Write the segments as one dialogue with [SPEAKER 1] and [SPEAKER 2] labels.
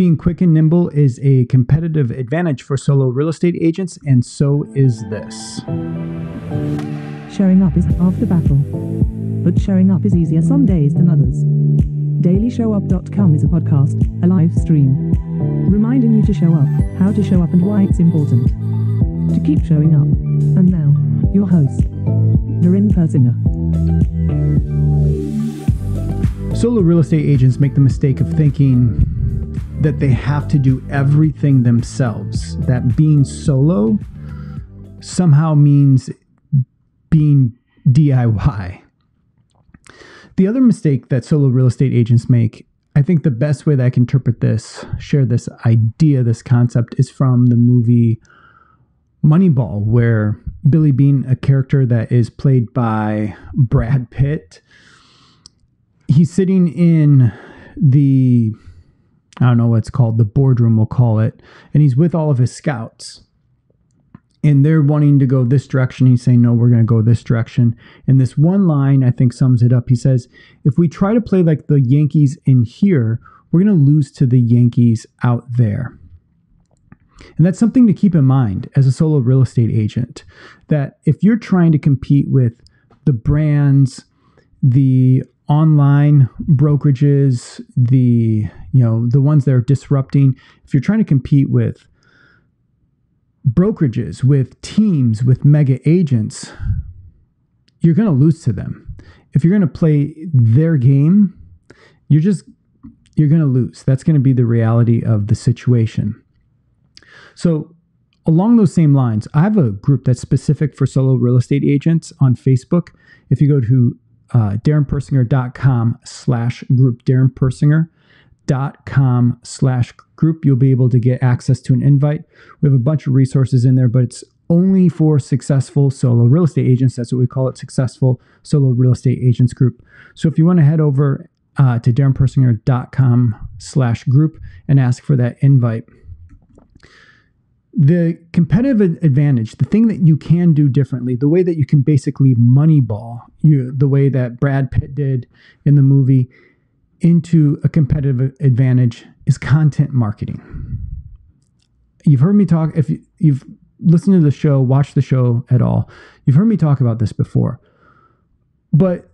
[SPEAKER 1] Being quick and nimble is a competitive advantage for solo real estate agents, and so is this.
[SPEAKER 2] Showing up is half the battle, but showing up is easier some days than others. DailyShowUp.com is a podcast, a live stream, reminding you to show up, how to show up, and why it's important to keep showing up. And now, your host, Darren Persinger.
[SPEAKER 1] Solo real estate agents make the mistake of thinking that they have to do everything themselves, that being solo somehow means being DIY. The other mistake that solo real estate agents make, I think the best way that I can interpret this, share this idea, this concept, is from the movie Moneyball, where Billy Beane, a character that is played by Brad Pitt, he's sitting in the I don't know what's called, the boardroom, we'll call it. And he's with all of his scouts. And they're wanting to go this direction. He's saying, no, we're going to go this direction. And this one line, I think, sums it up. He says, if we try to play like the Yankees in here, we're going to lose to the Yankees out there. And that's something to keep in mind as a solo real estate agent that if you're trying to compete with the brands, the online brokerages, the you know the ones that are disrupting. If you're trying to compete with brokerages, with teams, with mega agents, you're going to lose to them. If you're going to play their game, you're just you're going to lose. That's going to be the reality of the situation. So, along those same lines, I have a group that's specific for solo real estate agents on Facebook. If you go to uh, darrenpersinger.com slash group, darrenpersinger.com slash group, you'll be able to get access to an invite. We have a bunch of resources in there, but it's only for successful solo real estate agents. That's what we call it, successful solo real estate agents group. So if you want to head over uh, to darrenpersinger.com slash group and ask for that invite the competitive advantage, the thing that you can do differently, the way that you can basically moneyball you, the way that Brad Pitt did in the movie into a competitive advantage is content marketing. You've heard me talk, if you've listened to the show, watched the show at all, you've heard me talk about this before. But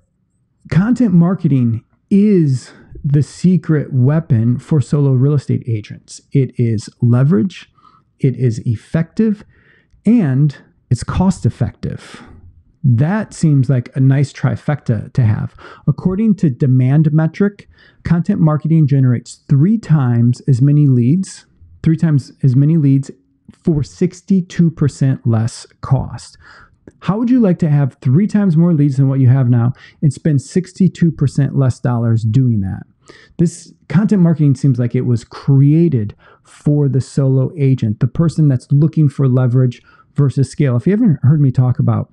[SPEAKER 1] content marketing is the secret weapon for solo real estate agents. It is leverage it is effective, and it's cost effective. That seems like a nice trifecta to have. According to Demand Metric, content marketing generates three times as many leads, three times as many leads for 62% less cost. How would you like to have three times more leads than what you have now and spend 62% less dollars doing that? This content marketing seems like it was created for the solo agent, the person that's looking for leverage versus scale. If you haven't heard me talk about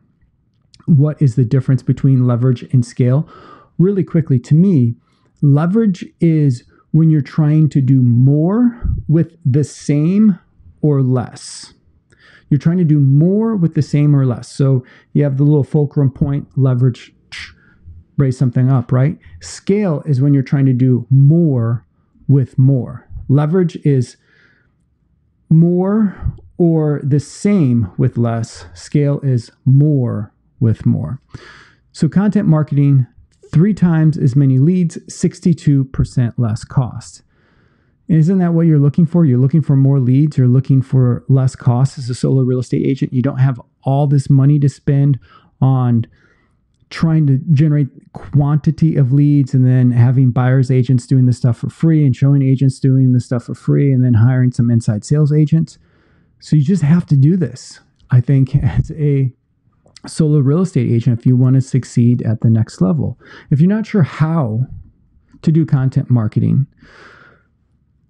[SPEAKER 1] what is the difference between leverage and scale, really quickly, to me, leverage is when you're trying to do more with the same or less. You're trying to do more with the same or less. So you have the little fulcrum point leverage raise something up, right? Scale is when you're trying to do more with more. Leverage is more or the same with less. Scale is more with more. So, content marketing, three times as many leads, 62% less cost. isn't that what you're looking for? You're looking for more leads, you're looking for less costs as a solo real estate agent. You don't have all this money to spend on trying to generate quantity of leads and then having buyers agents doing this stuff for free and showing agents doing this stuff for free and then hiring some inside sales agents. So you just have to do this. I think as a solo real estate agent if you want to succeed at the next level. If you're not sure how to do content marketing,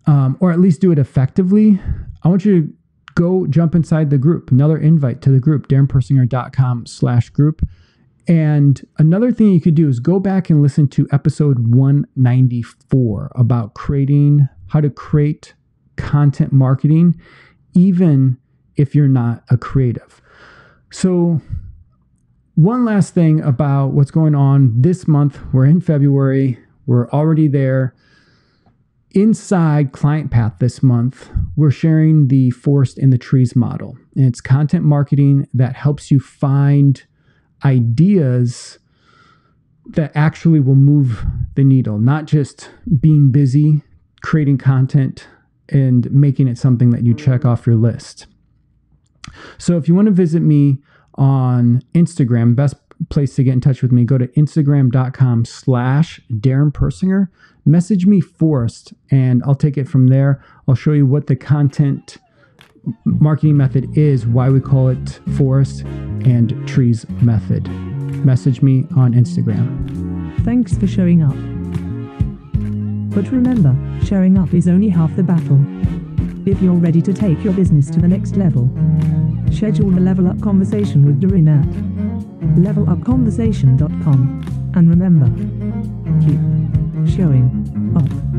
[SPEAKER 1] um, or at least do it effectively, I want you to go jump inside the group. Another invite to the group, darrenpersinger.com slash group. And another thing you could do is go back and listen to episode 194 about creating how to create content marketing, even if you're not a creative. So, one last thing about what's going on this month. We're in February, we're already there. inside Client Path this month, we're sharing the Forest in the Trees model. And it's content marketing that helps you find ideas that actually will move the needle, not just being busy creating content and making it something that you check off your list. So if you want to visit me on Instagram, best place to get in touch with me, go to instagram.com slash Darren Persinger. Message me Forest and I'll take it from there. I'll show you what the content marketing method is, why we call it Forest and Trees method. Message me on Instagram.
[SPEAKER 2] Thanks for showing up. But remember, showing up is only half the battle. If you're ready to take your business to the next level, schedule a level up conversation with Doreen at levelupconversation.com. And remember, keep showing up.